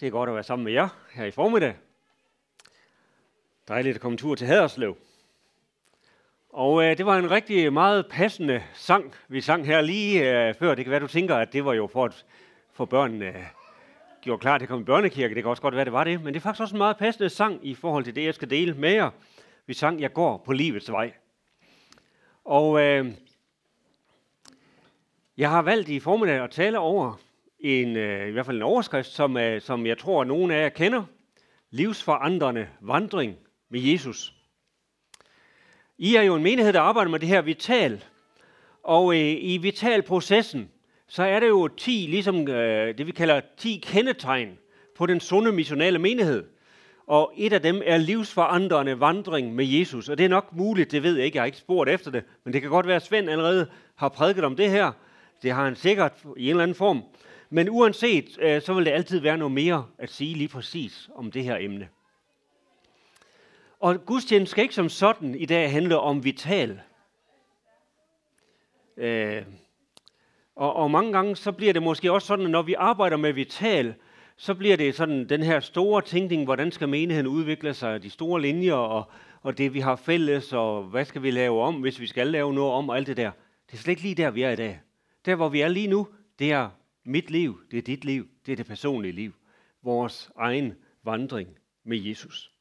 Det er godt at være sammen med jer her i formiddag. Dejligt at komme tur til Haderslev. Og øh, det var en rigtig meget passende sang, vi sang her lige øh, før. Det kan være, du tænker, at det var jo for at få børnene øh, gjort klar til at komme i børnekirke. Det kan også godt være, det var det. Men det er faktisk også en meget passende sang i forhold til det, jeg skal dele med jer. Vi sang, jeg går på livets vej. Og øh, jeg har valgt i formiddag at tale over en, øh, i hvert fald en overskrift, som, øh, som jeg tror, at nogen af jer kender. Livsforandrende vandring med Jesus. I er jo en menighed, der arbejder med det her vital. Og øh, i vitalprocessen, så er det jo 10, ligesom øh, det vi kalder 10 kendetegn på den sunde missionale menighed. Og et af dem er livsforandrende vandring med Jesus. Og det er nok muligt, det ved jeg ikke, jeg har ikke spurgt efter det, men det kan godt være, at Svend allerede har prædiket om det her. Det har han sikkert i en eller anden form. Men uanset, øh, så vil det altid være noget mere at sige lige præcis om det her emne. Og gudstjenesten skal ikke som sådan i dag handle om vital. Øh, og, og mange gange så bliver det måske også sådan, at når vi arbejder med vital, så bliver det sådan den her store tænkning, hvordan skal menigheden udvikle sig, de store linjer, og, og det vi har fælles, og hvad skal vi lave om, hvis vi skal lave noget om, og alt det der. Det er slet ikke lige der, vi er i dag. Der, hvor vi er lige nu, det er mit liv, det er dit liv, det er det personlige liv. Vores egen vandring med Jesus.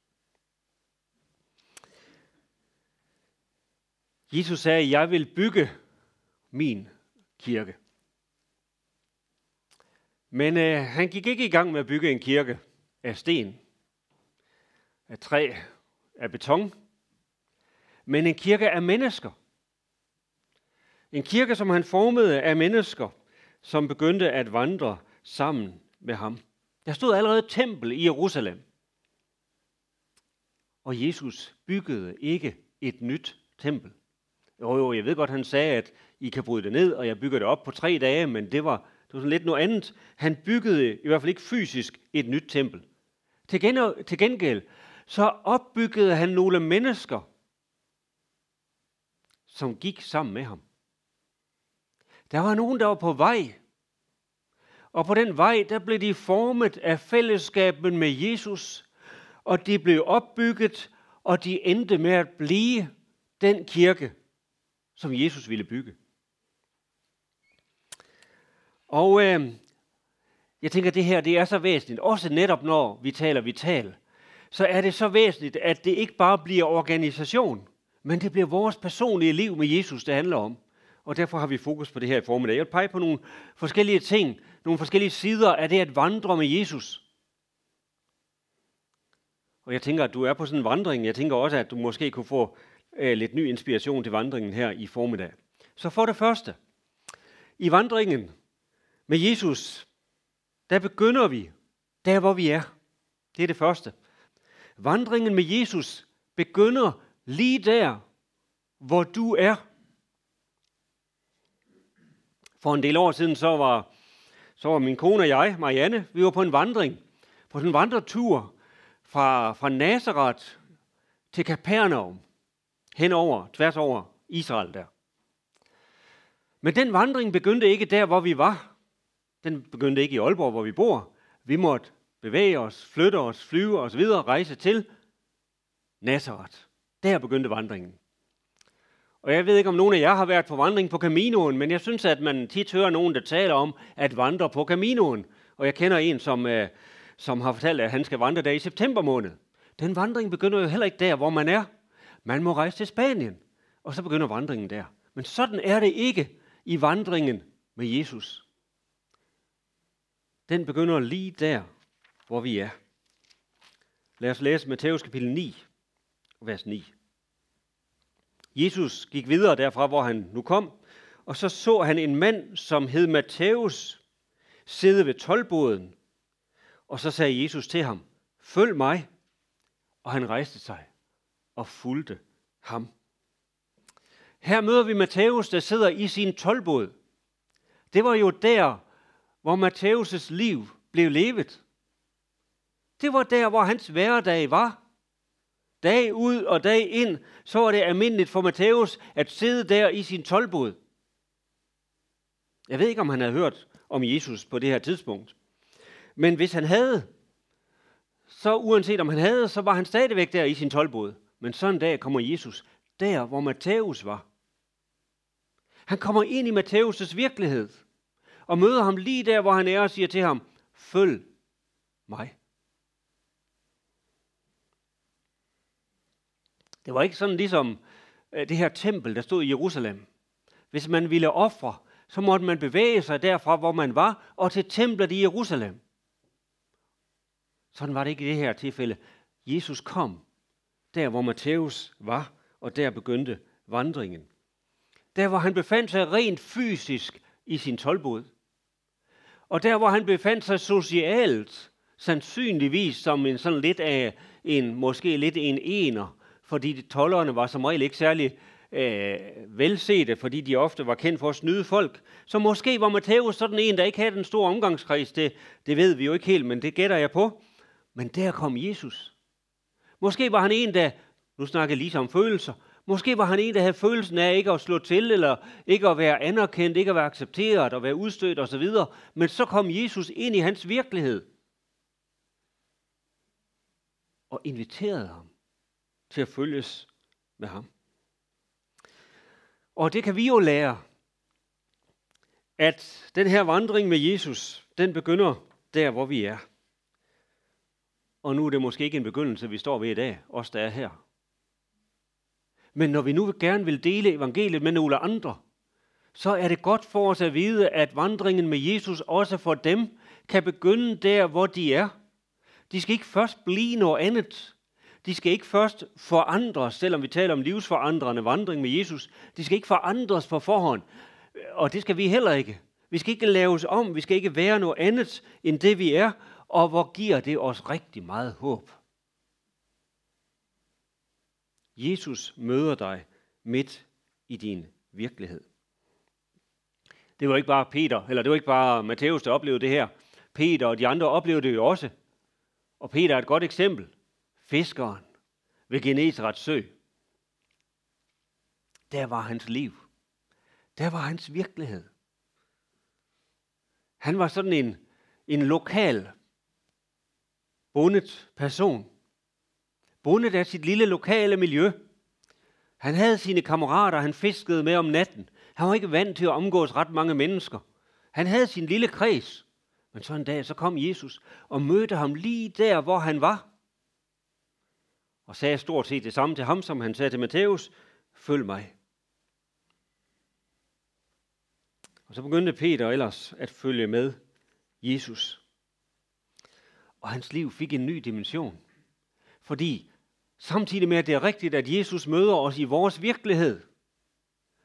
Jesus sagde, jeg vil bygge min kirke. Men øh, han gik ikke i gang med at bygge en kirke af sten, af træ, af beton, men en kirke af mennesker. En kirke, som han formede af mennesker, som begyndte at vandre sammen med ham. Der stod allerede et tempel i Jerusalem. Og Jesus byggede ikke et nyt tempel. Jo, jo, jeg ved godt, han sagde, at I kan bryde det ned, og jeg bygger det op på tre dage, men det var, det var sådan lidt noget andet. Han byggede i hvert fald ikke fysisk et nyt tempel. Til, gen, til gengæld, så opbyggede han nogle mennesker, som gik sammen med ham. Der var nogen, der var på vej. Og på den vej, der blev de formet af fællesskabet med Jesus, og de blev opbygget, og de endte med at blive den kirke, som Jesus ville bygge. Og øh, jeg tænker, at det her det er så væsentligt, også netop når vi taler vital, så er det så væsentligt, at det ikke bare bliver organisation, men det bliver vores personlige liv med Jesus, det handler om. Og derfor har vi fokus på det her i formiddag. Jeg vil pege på nogle forskellige ting, nogle forskellige sider af det at vandre med Jesus. Og jeg tænker, at du er på sådan en vandring. Jeg tænker også, at du måske kunne få øh, lidt ny inspiration til vandringen her i formiddag. Så for det første, i vandringen med Jesus, der begynder vi der, hvor vi er. Det er det første. Vandringen med Jesus begynder lige der, hvor du er. For en del år siden, så var, så var min kone og jeg, Marianne, vi var på en vandring. På en vandretur fra, fra Nazareth til Capernaum henover, tværs over Israel der. Men den vandring begyndte ikke der, hvor vi var. Den begyndte ikke i Aalborg, hvor vi bor. Vi måtte bevæge os, flytte os, flyve os videre, rejse til Nazareth. Der begyndte vandringen. Og jeg ved ikke, om nogen af jer har været på vandring på Caminoen, men jeg synes, at man tit hører nogen, der taler om at vandre på Caminoen. Og jeg kender en, som, øh, som har fortalt, at han skal vandre der i september måned. Den vandring begynder jo heller ikke der, hvor man er. Man må rejse til Spanien, og så begynder vandringen der. Men sådan er det ikke i vandringen med Jesus. Den begynder lige der, hvor vi er. Lad os læse Matthæus kapitel 9, vers 9. Jesus gik videre derfra, hvor han nu kom, og så så han en mand, som hed Matthæus, sidde ved tolvboden. Og så sagde Jesus til ham, følg mig. Og han rejste sig og fulgte ham. Her møder vi Matthæus, der sidder i sin tolvbod. Det var jo der, hvor Matthæus' liv blev levet. Det var der, hvor hans hverdag var. Dag ud og dag ind, så var det almindeligt for Matthæus at sidde der i sin tolvbod. Jeg ved ikke, om han havde hørt om Jesus på det her tidspunkt. Men hvis han havde, så uanset om han havde, så var han stadigvæk der i sin tolvbod. Men sådan en dag kommer Jesus der, hvor Matthæus var. Han kommer ind i Matthæus' virkelighed og møder ham lige der, hvor han er og siger til ham, følg mig. Det var ikke sådan ligesom øh, det her tempel, der stod i Jerusalem. Hvis man ville ofre, så måtte man bevæge sig derfra, hvor man var, og til templet i Jerusalem. Sådan var det ikke i det her tilfælde. Jesus kom der, hvor Matthæus var, og der begyndte vandringen. Der, hvor han befandt sig rent fysisk i sin tolvbod. Og der, hvor han befandt sig socialt, sandsynligvis som en sådan lidt af en, måske lidt en ener, fordi tollerne var som regel ikke særlig øh, velsete, fordi de ofte var kendt for at snyde folk. Så måske var Matthæus sådan en, der ikke havde den store omgangskreds. Det, det ved vi jo ikke helt, men det gætter jeg på. Men der kom Jesus. Måske var han en, der, nu snakker jeg lige om følelser, måske var han en, der havde følelsen af ikke at slå til, eller ikke at være anerkendt, ikke at være accepteret, og være udstødt osv. Men så kom Jesus ind i hans virkelighed og inviterede ham til at følges med ham. Og det kan vi jo lære, at den her vandring med Jesus, den begynder der, hvor vi er. Og nu er det måske ikke en begyndelse, vi står ved i dag, os der er her. Men når vi nu gerne vil dele evangeliet med nogle andre, så er det godt for os at vide, at vandringen med Jesus også for dem kan begynde der, hvor de er. De skal ikke først blive noget andet. De skal ikke først forandres, selvom vi taler om livsforandrende vandring med Jesus. De skal ikke forandres på forhånd. Og det skal vi heller ikke. Vi skal ikke laves om. Vi skal ikke være noget andet end det, vi er. Og hvor giver det os rigtig meget håb. Jesus møder dig midt i din virkelighed. Det var ikke bare Peter, eller det var ikke bare Matthæus, der oplevede det her. Peter og de andre oplevede det jo også. Og Peter er et godt eksempel. Fiskeren ved Genesrets sø. Der var hans liv. Der var hans virkelighed. Han var sådan en, en lokal, bundet person. Bundet af sit lille lokale miljø. Han havde sine kammerater, han fiskede med om natten. Han var ikke vant til at omgås ret mange mennesker. Han havde sin lille kreds. Men så en dag, så kom Jesus og mødte ham lige der, hvor han var og sagde stort set det samme til ham, som han sagde til Matthæus, følg mig. Og så begyndte Peter ellers at følge med Jesus. Og hans liv fik en ny dimension. Fordi samtidig med, at det er rigtigt, at Jesus møder os i vores virkelighed,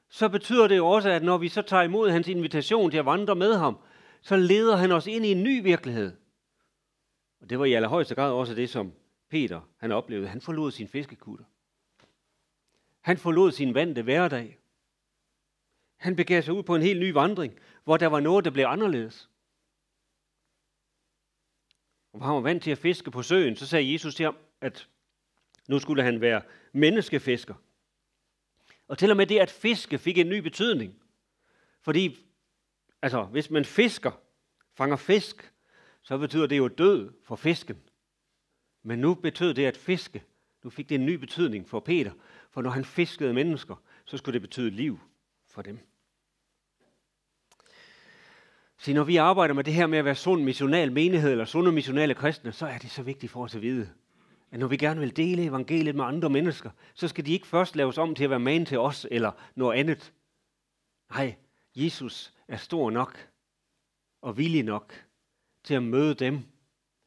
så betyder det jo også, at når vi så tager imod hans invitation til at vandre med ham, så leder han os ind i en ny virkelighed. Og det var i allerhøjeste grad også det, som Peter, han oplevede, han forlod sin fiskekutter. Han forlod sin vante hverdag. Han begav sig ud på en helt ny vandring, hvor der var noget, der blev anderledes. Og han var vant til at fiske på søen, så sagde Jesus til ham, at nu skulle han være menneskefisker. Og til og med det at fiske fik en ny betydning. Fordi, altså, hvis man fisker, fanger fisk, så betyder det jo død for fisken. Men nu betød det at fiske. Nu fik det en ny betydning for Peter. For når han fiskede mennesker, så skulle det betyde liv for dem. Så når vi arbejder med det her med at være sund missional menighed, eller sunde missionale kristne, så er det så vigtigt for os at vide, at når vi gerne vil dele evangeliet med andre mennesker, så skal de ikke først laves om til at være man til os, eller noget andet. Nej, Jesus er stor nok og villig nok til at møde dem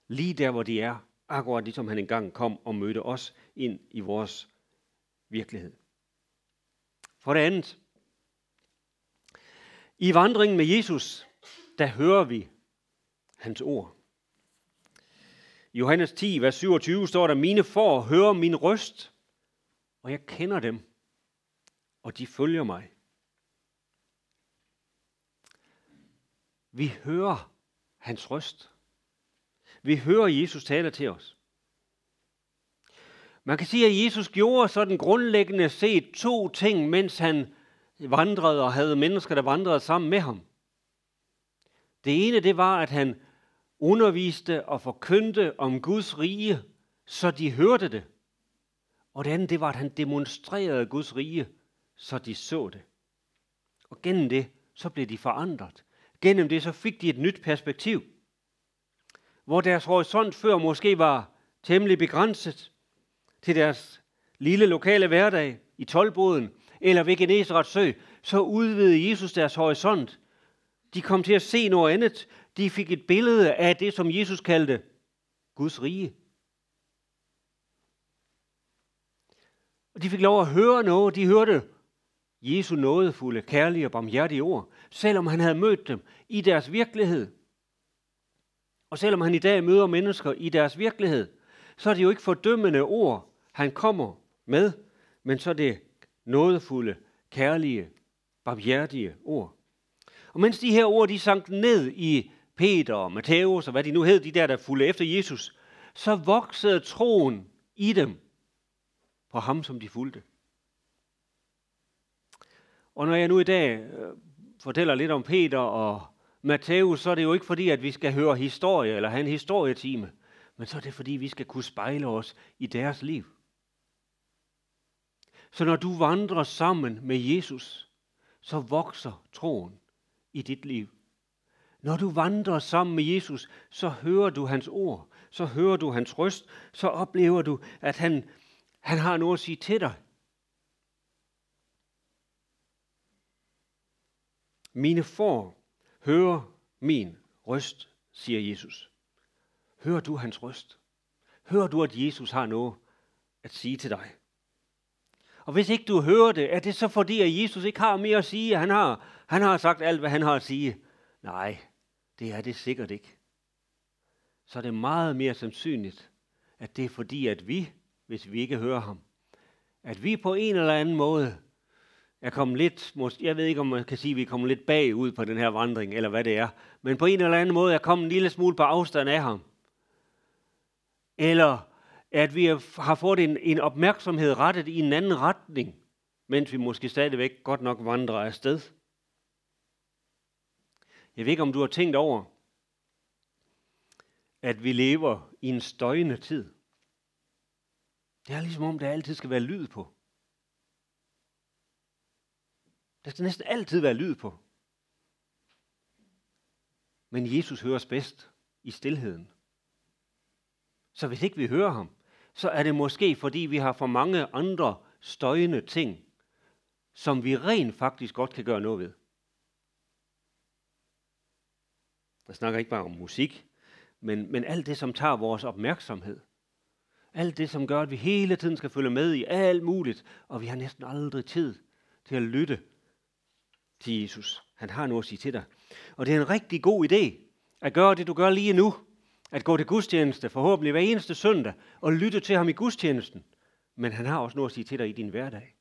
lige der, hvor de er, akkurat ligesom han engang kom og mødte os ind i vores virkelighed. For det andet, i vandringen med Jesus, der hører vi hans ord. I Johannes 10, vers 27 står der, mine får hører min røst, og jeg kender dem, og de følger mig. Vi hører hans røst. Vi hører Jesus tale til os. Man kan sige, at Jesus gjorde sådan grundlæggende set to ting, mens han vandrede og havde mennesker, der vandrede sammen med ham. Det ene, det var, at han underviste og forkyndte om Guds rige, så de hørte det. Og det andet, det var, at han demonstrerede Guds rige, så de så det. Og gennem det, så blev de forandret. Gennem det, så fik de et nyt perspektiv. Hvor deres horisont før måske var temmelig begrænset til deres lille lokale hverdag i tolvboden eller ved Genesarets sø, så udvidede Jesus deres horisont. De kom til at se noget andet. De fik et billede af det, som Jesus kaldte Guds rige. Og de fik lov at høre noget. De hørte Jesu nådefulde, kærlige og barmhjertige ord, selvom han havde mødt dem i deres virkelighed. Og selvom han i dag møder mennesker i deres virkelighed, så er det jo ikke fordømmende ord, han kommer med, men så er det nådefulde, kærlige, barmhjertige ord. Og mens de her ord, de sank ned i Peter og Matthæus og hvad de nu hed, de der, der fulgte efter Jesus, så voksede troen i dem på ham, som de fulgte. Og når jeg nu i dag øh, fortæller lidt om Peter og Matthæus, så er det jo ikke fordi, at vi skal høre historie eller have en historietime, men så er det fordi, vi skal kunne spejle os i deres liv. Så når du vandrer sammen med Jesus, så vokser troen i dit liv. Når du vandrer sammen med Jesus, så hører du hans ord, så hører du hans røst, så oplever du, at han, han har noget at sige til dig. Mine får Hør min røst, siger Jesus. Hører du hans røst? Hører du, at Jesus har noget at sige til dig? Og hvis ikke du hører det, er det så fordi, at Jesus ikke har mere at sige? Han har, han har sagt alt, hvad han har at sige. Nej, det er det sikkert ikke. Så er det meget mere sandsynligt, at det er fordi, at vi, hvis vi ikke hører ham, at vi på en eller anden måde er kommet lidt, jeg ved ikke om man kan sige, at vi er kommet lidt bagud på den her vandring, eller hvad det er, men på en eller anden måde er kommet en lille smule på afstand af ham. Eller at vi har fået en, en opmærksomhed rettet i en anden retning, mens vi måske stadigvæk godt nok vandrer afsted. Jeg ved ikke, om du har tænkt over, at vi lever i en støjende tid. Det er ligesom om, der altid skal være lyd på. Der skal næsten altid være lyd på. Men Jesus høres bedst i stillheden. Så hvis ikke vi hører ham, så er det måske fordi vi har for mange andre støjende ting, som vi rent faktisk godt kan gøre noget ved. Jeg snakker ikke bare om musik, men, men alt det, som tager vores opmærksomhed. Alt det, som gør, at vi hele tiden skal følge med i alt muligt, og vi har næsten aldrig tid til at lytte til Jesus. Han har noget at sige til dig. Og det er en rigtig god idé at gøre det, du gør lige nu. At gå til gudstjeneste, forhåbentlig hver eneste søndag, og lytte til ham i gudstjenesten. Men han har også noget at sige til dig i din hverdag.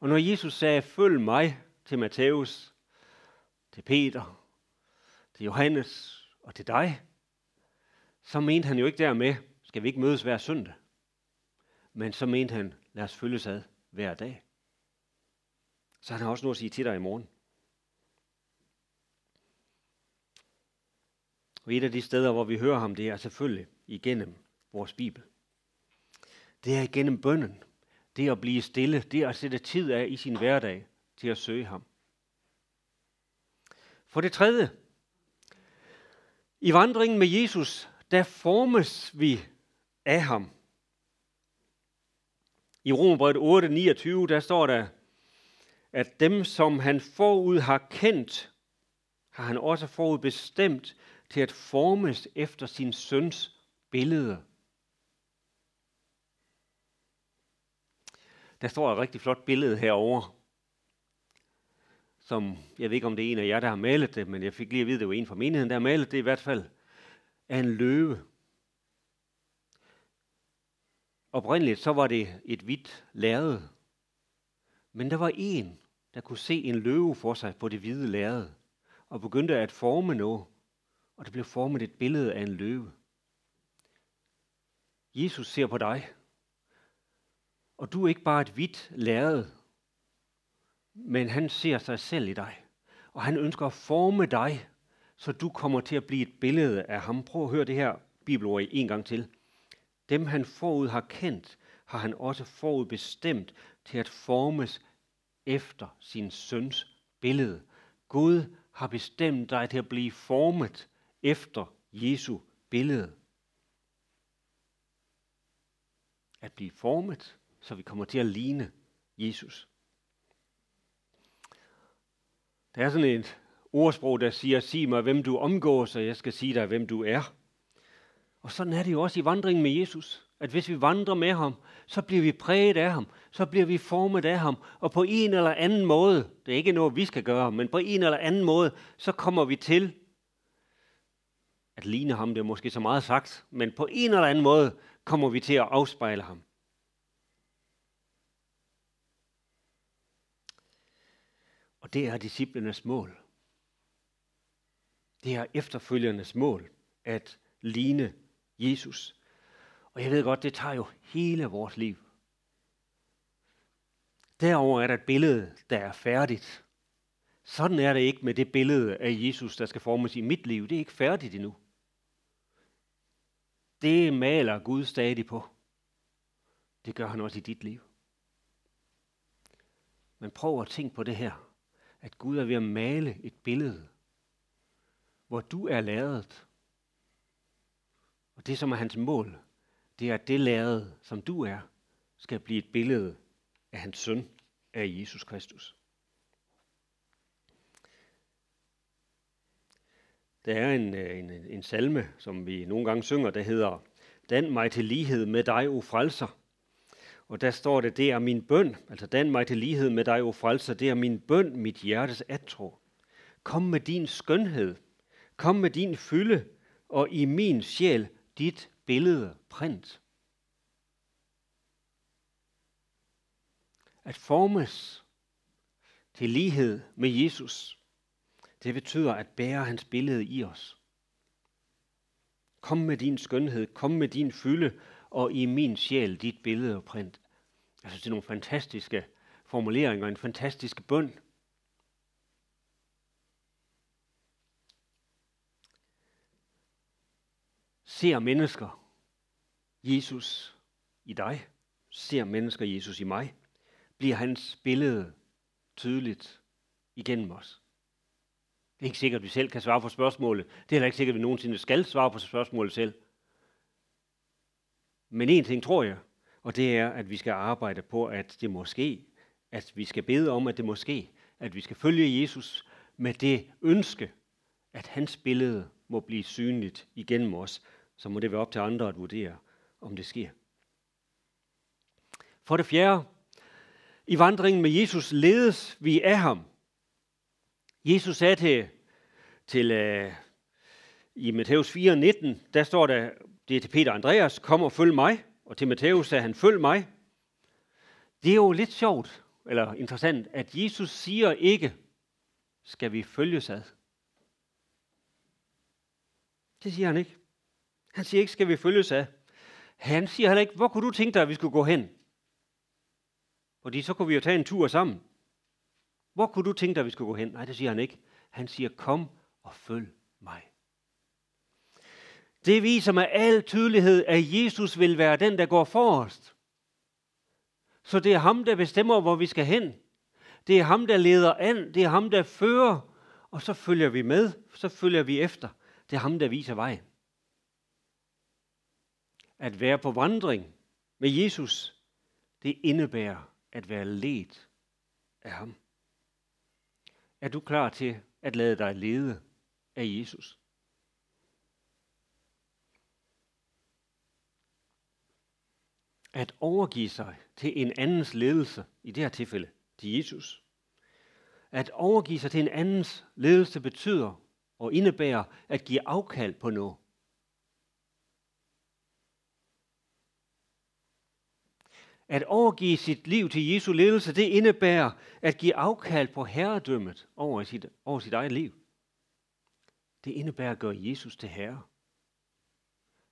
Og når Jesus sagde, følg mig til Matthæus, til Peter, til Johannes og til dig, så mente han jo ikke dermed, skal vi ikke mødes hver søndag. Men så mente han, lad os følges ad hver dag. Så han har også noget at sige til dig i morgen. Og et af de steder, hvor vi hører ham, det er selvfølgelig igennem vores Bibel. Det er igennem bønnen. Det at blive stille. Det at sætte tid af i sin hverdag til at søge ham. For det tredje, i vandringen med Jesus, der formes vi af ham. I Romerbrevet 8, 29, der står der, at dem, som han forud har kendt, har han også forud bestemt til at formes efter sin søns billede. Der står et rigtig flot billede herover, som jeg ved ikke, om det er en af jer, der har malet det, men jeg fik lige at vide, at det var en fra menigheden, der har malet det i hvert fald, af en løve. Oprindeligt så var det et hvidt lærred, men der var en, der kunne se en løve for sig på det hvide lærred, og begyndte at forme noget, og det blev formet et billede af en løve. Jesus ser på dig, og du er ikke bare et hvidt lærred, men han ser sig selv i dig. Og han ønsker at forme dig, så du kommer til at blive et billede af ham. Prøv at høre det her bibelord en gang til. Dem han forud har kendt, har han også forud bestemt til at formes efter sin søns billede. Gud har bestemt dig til at blive formet efter Jesu billede. At blive formet, så vi kommer til at ligne Jesus. Der er sådan et ordsprog, der siger, sig mig, hvem du omgås, og jeg skal sige dig, hvem du er. Og sådan er det jo også i vandringen med Jesus. At hvis vi vandrer med ham, så bliver vi præget af ham. Så bliver vi formet af ham. Og på en eller anden måde, det er ikke noget, vi skal gøre, men på en eller anden måde, så kommer vi til at ligne ham. Det er måske så meget sagt, men på en eller anden måde kommer vi til at afspejle ham. Og det er disciplernes mål. Det er efterfølgernes mål, at ligne Jesus. Og jeg ved godt, det tager jo hele vores liv. Derover er der et billede, der er færdigt. Sådan er det ikke med det billede af Jesus, der skal formes i mit liv. Det er ikke færdigt endnu. Det maler Gud stadig på. Det gør han også i dit liv. Men prøv at tænke på det her, at Gud er ved at male et billede, hvor du er lavet. Og det, som er hans mål, det er, at det lavet, som du er, skal blive et billede af hans søn, af Jesus Kristus. Der er en, øh, en, øh, en salme, som vi nogle gange synger, der hedder, Dan mig til lighed med dig, o frelser. Og der står det, det er min bøn, altså dan mig til lighed med dig, o frelser, det er min bøn, mit hjertes atro. Kom med din skønhed, kom med din fylde, og i min sjæl dit billede print. At formes til lighed med Jesus, det betyder at bære hans billede i os. Kom med din skønhed, kom med din fylde, og i min sjæl dit billede og print. Jeg synes, det er nogle fantastiske formuleringer, en fantastisk bøn. Ser mennesker Jesus i dig? Ser mennesker Jesus i mig? Bliver hans billede tydeligt igennem os? Det er ikke sikkert, at vi selv kan svare på spørgsmålet. Det er heller ikke sikkert, at vi nogensinde skal svare på spørgsmålet selv. Men en ting tror jeg, og det er, at vi skal arbejde på, at det måske, at vi skal bede om, at det måske, at vi skal følge Jesus med det ønske, at hans billede må blive synligt igennem os, så må det være op til andre at vurdere, om det sker. For det fjerde, i vandringen med Jesus ledes vi af ham. Jesus sagde til, til uh, i Matthæus 4:19, der står der, det er til Peter Andreas, kom og følg mig. Og til Matthæus sagde han, følg mig. Det er jo lidt sjovt, eller interessant, at Jesus siger ikke, skal vi følges ad. Det siger han ikke. Han siger ikke, skal vi følges af. Han siger heller ikke, hvor kunne du tænke dig, at vi skulle gå hen? Fordi så kunne vi jo tage en tur sammen. Hvor kunne du tænke dig, at vi skulle gå hen? Nej, det siger han ikke. Han siger, kom og følg mig. Det viser med al tydelighed, at Jesus vil være den, der går forrest. Så det er ham, der bestemmer, hvor vi skal hen. Det er ham, der leder an. Det er ham, der fører. Og så følger vi med. Så følger vi efter. Det er ham, der viser vejen. At være på vandring med Jesus, det indebærer at være ledt af ham. Er du klar til at lade dig lede af Jesus? At overgive sig til en andens ledelse, i det her tilfælde til Jesus. At overgive sig til en andens ledelse betyder og indebærer at give afkald på noget. At overgive sit liv til Jesu ledelse, det indebærer at give afkald på herredømmet over sit, over sit eget liv. Det indebærer at gøre Jesus til herre.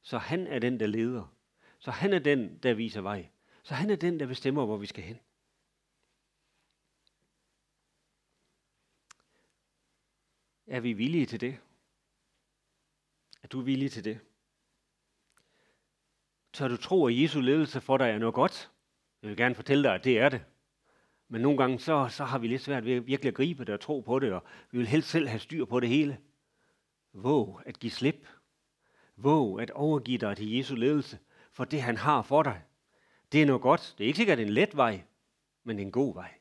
Så han er den, der leder. Så han er den, der viser vej. Så han er den, der bestemmer, hvor vi skal hen. Er vi villige til det? Er du villig til det? Tør du tro, at Jesu ledelse for dig er noget godt? Jeg vil gerne fortælle dig, at det er det. Men nogle gange så, så har vi lidt svært ved virkelig at gribe det og tro på det, og vi vil helst selv have styr på det hele. Våg at give slip. Våg at overgive dig til Jesu ledelse for det, han har for dig. Det er noget godt. Det er ikke sikkert en let vej, men en god vej.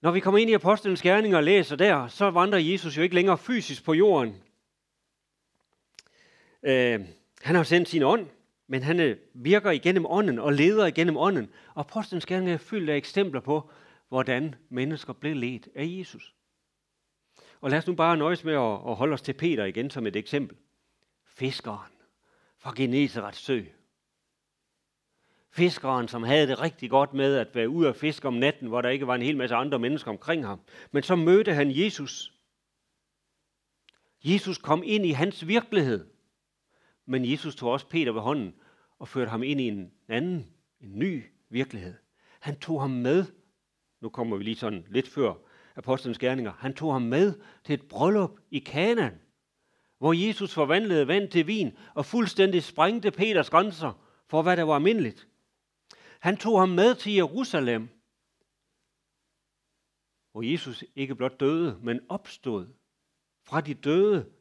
Når vi kommer ind i Apostlenes Gerninger og læser der, så vandrer Jesus jo ikke længere fysisk på jorden. Øh, han har sendt sin ånd, men han øh, virker igennem ånden og leder igennem ånden. Og Apostlenes Gerninger er fyldt af eksempler på, hvordan mennesker blev ledt af Jesus. Og lad os nu bare nøjes med at holde os til Peter igen som et eksempel. Fiskeren fra Genesarets sø. Fiskeren, som havde det rigtig godt med at være ude at fiske om natten, hvor der ikke var en hel masse andre mennesker omkring ham. Men så mødte han Jesus. Jesus kom ind i hans virkelighed. Men Jesus tog også Peter ved hånden og førte ham ind i en anden, en ny virkelighed. Han tog ham med, nu kommer vi lige sådan lidt før apostlenes gerninger, han tog ham med til et bryllup i Kanaan, hvor Jesus forvandlede vand til vin og fuldstændig sprængte Peters grænser for, hvad der var almindeligt. Han tog ham med til Jerusalem, hvor Jesus ikke blot døde, men opstod fra de døde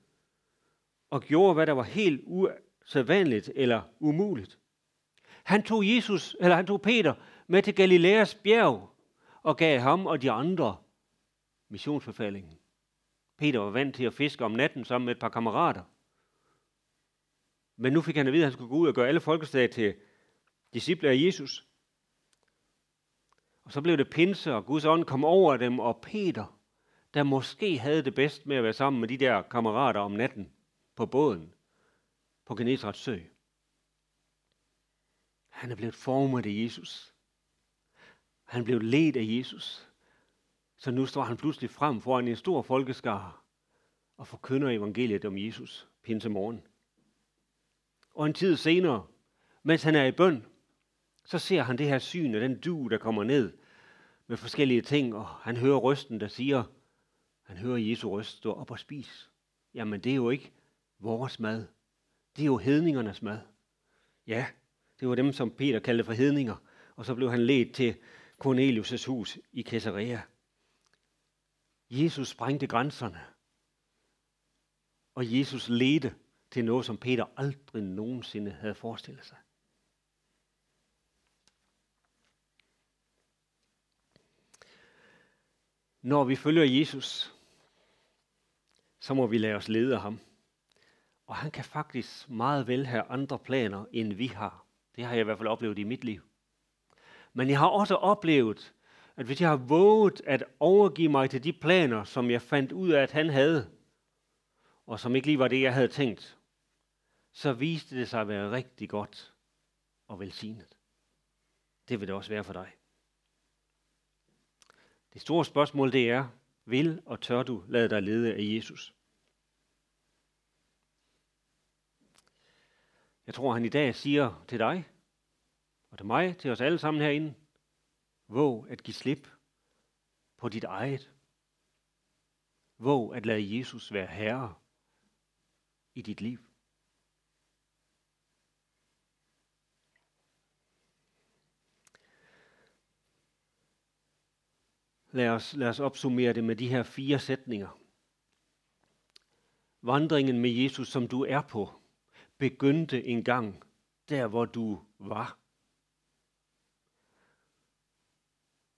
og gjorde, hvad der var helt usædvanligt eller umuligt. Han tog Jesus, eller han tog Peter med til Galileas bjerg og gav ham og de andre missionsbefalingen. Peter var vant til at fiske om natten sammen med et par kammerater. Men nu fik han at vide, at han skulle gå ud og gøre alle folkeslag til disciple af Jesus. Og så blev det pinse, og Guds ånd kom over dem, og Peter, der måske havde det bedst med at være sammen med de der kammerater om natten på båden på Genesrets sø. Han er blevet formet af Jesus. Han blev ledt af Jesus. Så nu står han pludselig frem foran en stor folkeskare og forkynder evangeliet om Jesus pinse morgen. Og en tid senere, mens han er i bøn, så ser han det her syn af den du, der kommer ned med forskellige ting, og han hører røsten, der siger, han hører Jesu røst, stå op og spis. Jamen det er jo ikke vores mad. Det er jo hedningernes mad. Ja, det var dem, som Peter kaldte for hedninger, og så blev han ledt til Cornelius' hus i Caesarea. Jesus sprængte grænserne, og Jesus ledte til noget, som Peter aldrig nogensinde havde forestillet sig. Når vi følger Jesus, så må vi lade os lede af ham. Og han kan faktisk meget vel have andre planer, end vi har. Det har jeg i hvert fald oplevet i mit liv. Men jeg har også oplevet, at hvis jeg har våget at overgive mig til de planer, som jeg fandt ud af, at han havde, og som ikke lige var det, jeg havde tænkt, så viste det sig at være rigtig godt og velsignet. Det vil det også være for dig. Det store spørgsmål det er, vil og tør du lade dig lede af Jesus? Jeg tror, han i dag siger til dig, og til mig, til os alle sammen herinde, våg at give slip på dit eget. Våg at lade Jesus være herre i dit liv. Lad os, lad os opsummere det med de her fire sætninger. Vandringen med Jesus, som du er på, begyndte engang der, hvor du var.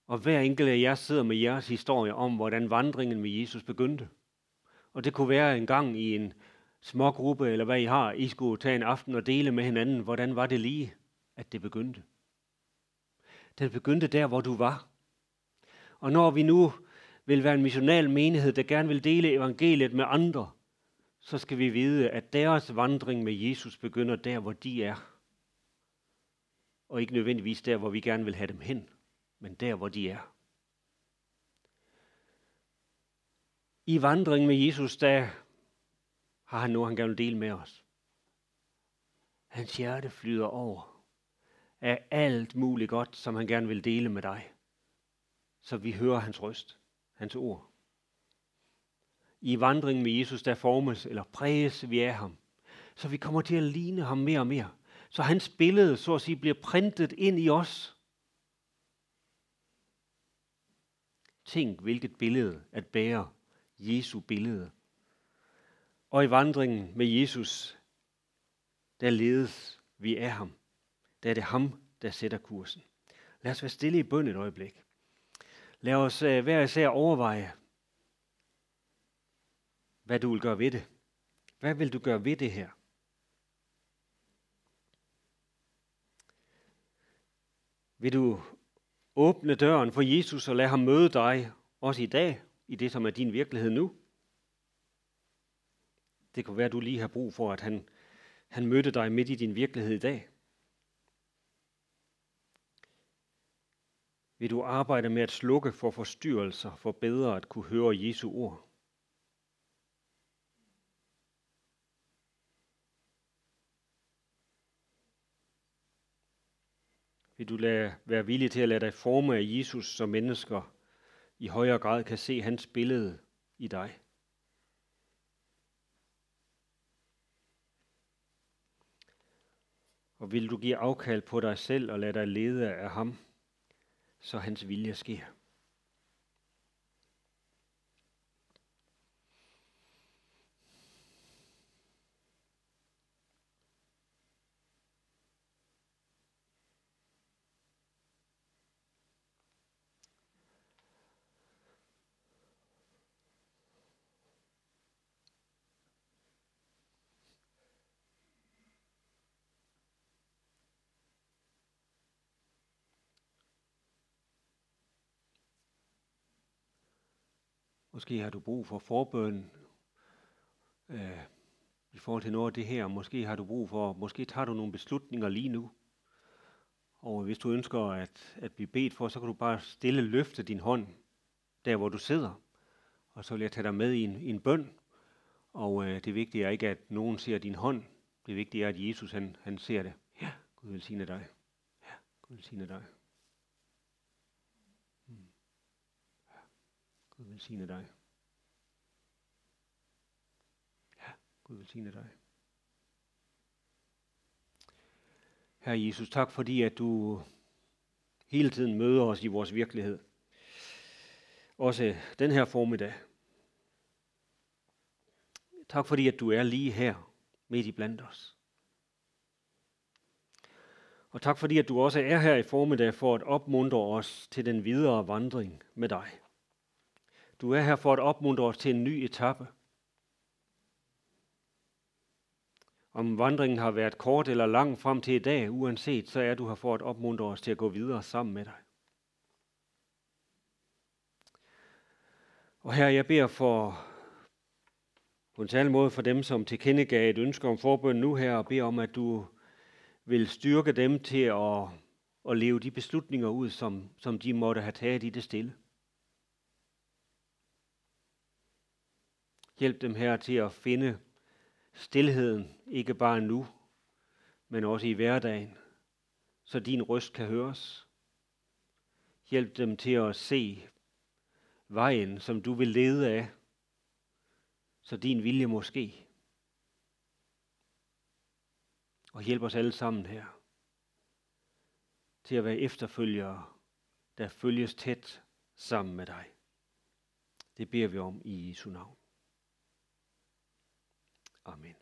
Og hver enkelt af jer sidder med jeres historie om, hvordan vandringen med Jesus begyndte. Og det kunne være en gang i en små gruppe, eller hvad I har, I skulle tage en aften og dele med hinanden, hvordan var det lige, at det begyndte. Det begyndte der, hvor du var. Og når vi nu vil være en missional menighed, der gerne vil dele evangeliet med andre, så skal vi vide, at deres vandring med Jesus begynder der, hvor de er. Og ikke nødvendigvis der, hvor vi gerne vil have dem hen, men der, hvor de er. I vandringen med Jesus, der har han noget, han gerne vil dele med os. Hans hjerte flyder over af alt muligt godt, som han gerne vil dele med dig. Så vi hører hans røst. hans ord. I vandringen med Jesus, der formes eller præges vi af ham. Så vi kommer til at ligne ham mere og mere. Så hans billede, så at sige, bliver printet ind i os. Tænk, hvilket billede at bære Jesu billede. Og i vandringen med Jesus, der ledes vi af ham. Der er det ham, der sætter kursen. Lad os være stille i bøn et øjeblik. Lad os øh, hver især overveje, hvad du vil gøre ved det. Hvad vil du gøre ved det her? Vil du åbne døren for Jesus og lade ham møde dig også i dag, i det som er din virkelighed nu? Det kunne være, at du lige har brug for, at han, han mødte dig midt i din virkelighed i dag. Vil du arbejde med at slukke for forstyrrelser, for bedre at kunne høre Jesu ord? Vil du lade, være villig til at lade dig forme af Jesus, så mennesker i højere grad kan se hans billede i dig? Og vil du give afkald på dig selv og lade dig lede af ham, så hans vilje sker? Måske har du brug for forbøn øh, i forhold til noget af det her. Måske har du brug for, måske tager du nogle beslutninger lige nu. Og hvis du ønsker at, at blive bedt for, så kan du bare stille løfte din hånd der, hvor du sidder. Og så vil jeg tage dig med i en, i en bøn. Og øh, det vigtige er ikke, at nogen ser din hånd. Det vigtige er, at Jesus han, han ser det. Ja, Gud vil sige dig. Ja, Gud vil sige dig. Gud velsigne dig. Ja, Gud velsigne dig. Herre Jesus, tak fordi, at du hele tiden møder os i vores virkelighed. Også den her formiddag. Tak fordi, at du er lige her midt i blandt os. Og tak fordi, at du også er her i formiddag for at opmuntre os til den videre vandring med dig. Du er her for at opmuntre os til en ny etape. Om vandringen har været kort eller lang frem til i dag, uanset, så er du her for at opmuntre os til at gå videre sammen med dig. Og her jeg beder for på en særlig måde for dem, som tilkendegav et ønske om forbøn nu her, og beder om, at du vil styrke dem til at, at leve de beslutninger ud, som, som de måtte have taget i det stille. Hjælp dem her til at finde stillheden, ikke bare nu, men også i hverdagen, så din røst kan høres. Hjælp dem til at se vejen, som du vil lede af, så din vilje måske. Og hjælp os alle sammen her til at være efterfølgere, der følges tæt sammen med dig. Det beder vi om i Jesu navn. Amén.